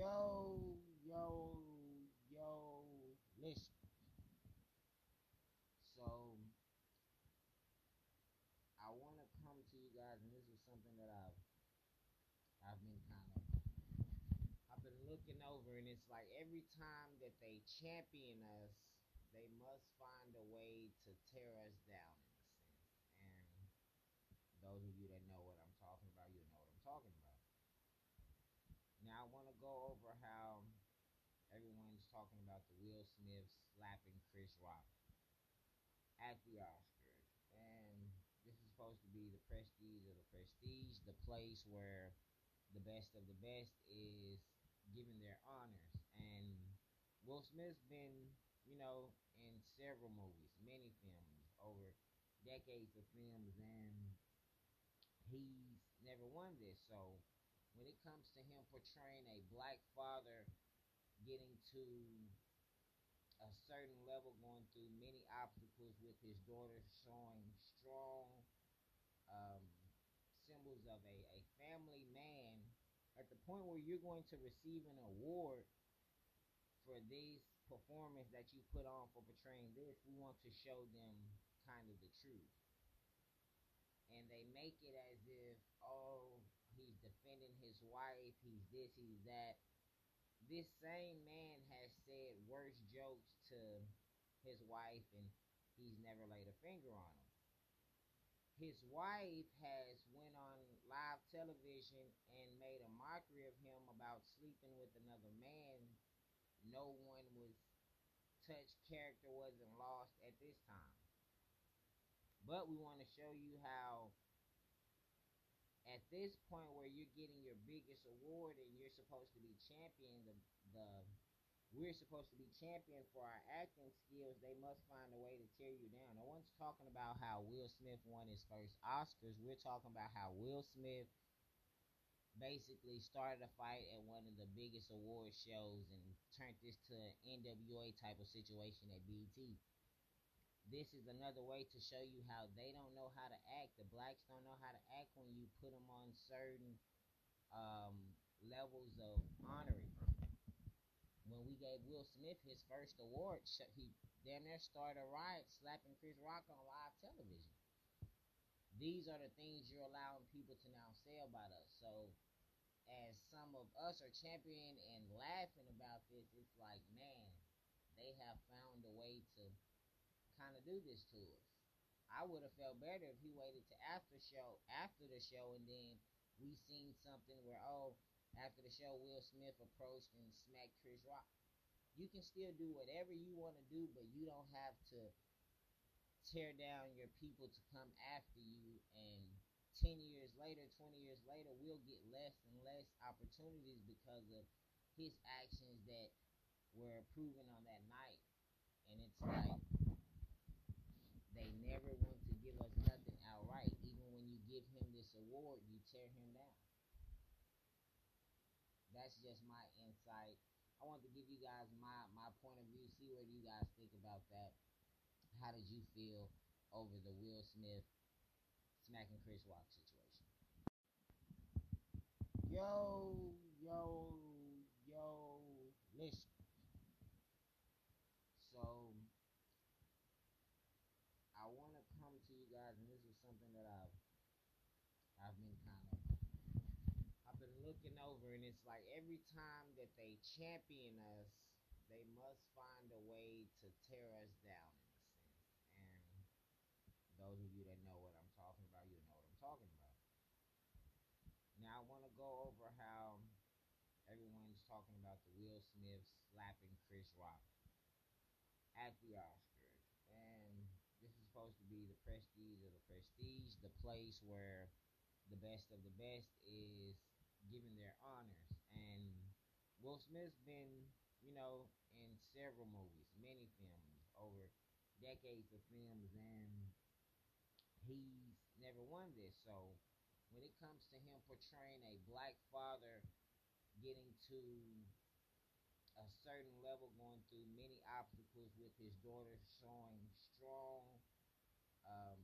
Yo, yo, yo, listen. So, I want to come to you guys, and this is something that I've I've been kind of I've been looking over, and it's like every time that they champion us, they must find a way to tear us down in a sense. And those of you that know what I'm talking about, you know what I'm talking about. Now I want to go over how everyone's talking about the Will Smith slapping Chris Rock at the Oscars, and this is supposed to be the prestige of the prestige, the place where the best of the best is given their honors. And Will Smith's been, you know, in several movies, many films, over decades of films, and he's never won this. So when it comes to him portraying a black father getting to a certain level, going through many obstacles with his daughter, showing strong um, symbols of a, a family man at the point where you're going to receive an award for this performance that you put on for portraying this, we want to show them kind of the truth. And they make it as if, oh, defending his wife, he's this, he's that. This same man has said worse jokes to his wife and he's never laid a finger on him. His wife has went on live television and made a mockery of him about sleeping with another man. No one was touched, character wasn't lost at this time. But we want to show you how at this point where you're getting your biggest award and you're supposed to be champion the the we're supposed to be champion for our acting skills, they must find a way to tear you down. No one's talking about how Will Smith won his first Oscars. We're talking about how Will Smith basically started a fight at one of the biggest award shows and turned this to an NWA type of situation at BET this is another way to show you how they don't know how to act. The blacks don't know how to act when you put them on certain um, levels of honoring. When we gave Will Smith his first award, he damn near started a riot slapping Chris Rock on live television. These are the things you're allowing people to now say about us. So, as some of us are championing and laughing about this, it's like, man, they have found a way to kind of do this to us. I would have felt better if he waited to after show after the show and then we seen something where oh after the show Will Smith approached and smacked Chris Rock. You can still do whatever you want to do, but you don't have to tear down your people to come after you and 10 years later, 20 years later, we'll get less and less opportunities because of his actions that were proven on that night. And it's like they never want to give us nothing outright. Even when you give him this award, you tear him down. That's just my insight. I want to give you guys my, my point of view. See what you guys think about that. How did you feel over the Will Smith smacking Chris Rock situation? Yo, yo, yo, listen. So I want to come to you guys, and this is something that I've I've been kind of I've been looking over, and it's like every time that they champion us, they must find a way to tear us down in a sense. And those of you that know what I'm talking about, you know what I'm talking about. Now I want to go over how everyone's talking about the Will Smith slapping Chris Rock at the Oscars, and this is supposed to be the prestige of the prestige, the place where the best of the best is given their honors. And Will Smith's been, you know, in several movies, many films, over decades of films, and he's never won this. So when it comes to him portraying a black father getting to a certain level, going through many obstacles with his daughter, showing strong um,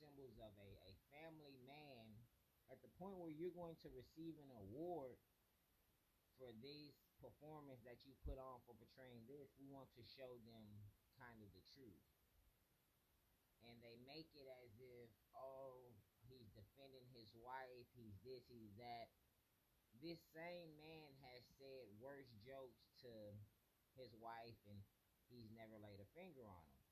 symbols of a, a family man at the point where you're going to receive an award for this performance that you put on for portraying this, we want to show them kind of the truth. And they make it as if, oh, he's defending his wife, he's this, he's that. This same man has said worse jokes to his wife, and he's never laid a finger on him.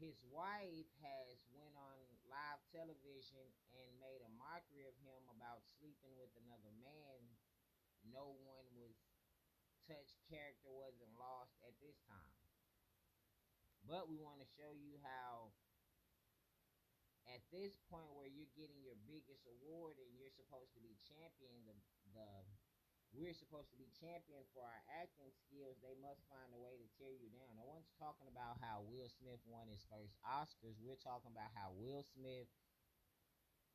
His wife has went on live television and made a mockery of him about sleeping with another man. No one was touched, character wasn't lost at this time. But we want to show you how at this point where you're getting your biggest award and you're supposed to be champion the the we're supposed to be champion for our acting skills, they must find a way to tear you down. No one's talking about how Will Smith won his first Oscars. We're talking about how Will Smith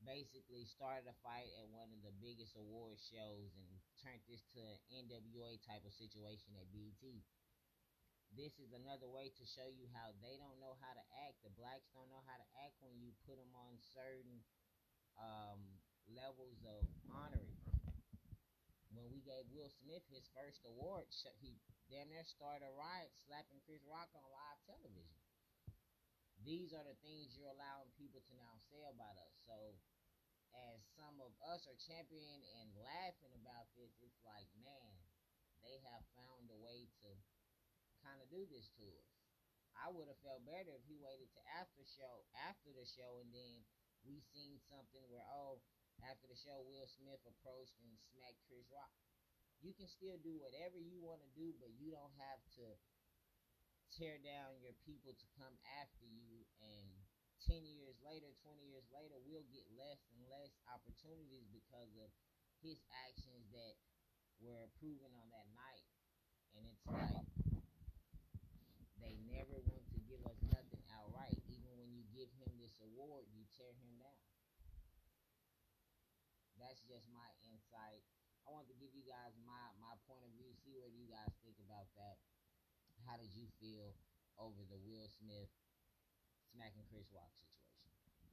basically started a fight at one of the biggest award shows and turned this to an NWA type of situation at BET this is another way to show you how they don't know how to act. The blacks don't know how to act when you put them on certain um, levels of honoring. Gave Will Smith his first award, he damn near started a riot slapping Chris Rock on live television. These are the things you're allowing people to now say about us. So, as some of us are championing and laughing about this, it's like, man, they have found a way to kind of do this to us. I would have felt better if he waited to after show after the show and then we seen something where oh after the show Will Smith approached and smacked Chris Rock. You can still do whatever you want to do, but you don't have to tear down your people to come after you and 10 years later, 20 years later, we'll get less and less opportunities because of his actions that were proven on that night. And it's like they never want to give us nothing outright. Even when you give him this award, you tear him down. That's just my insight. I want to give you guys my, my point of view. See what you guys think about that. How did you feel over the Will Smith smacking Chris Rock situation?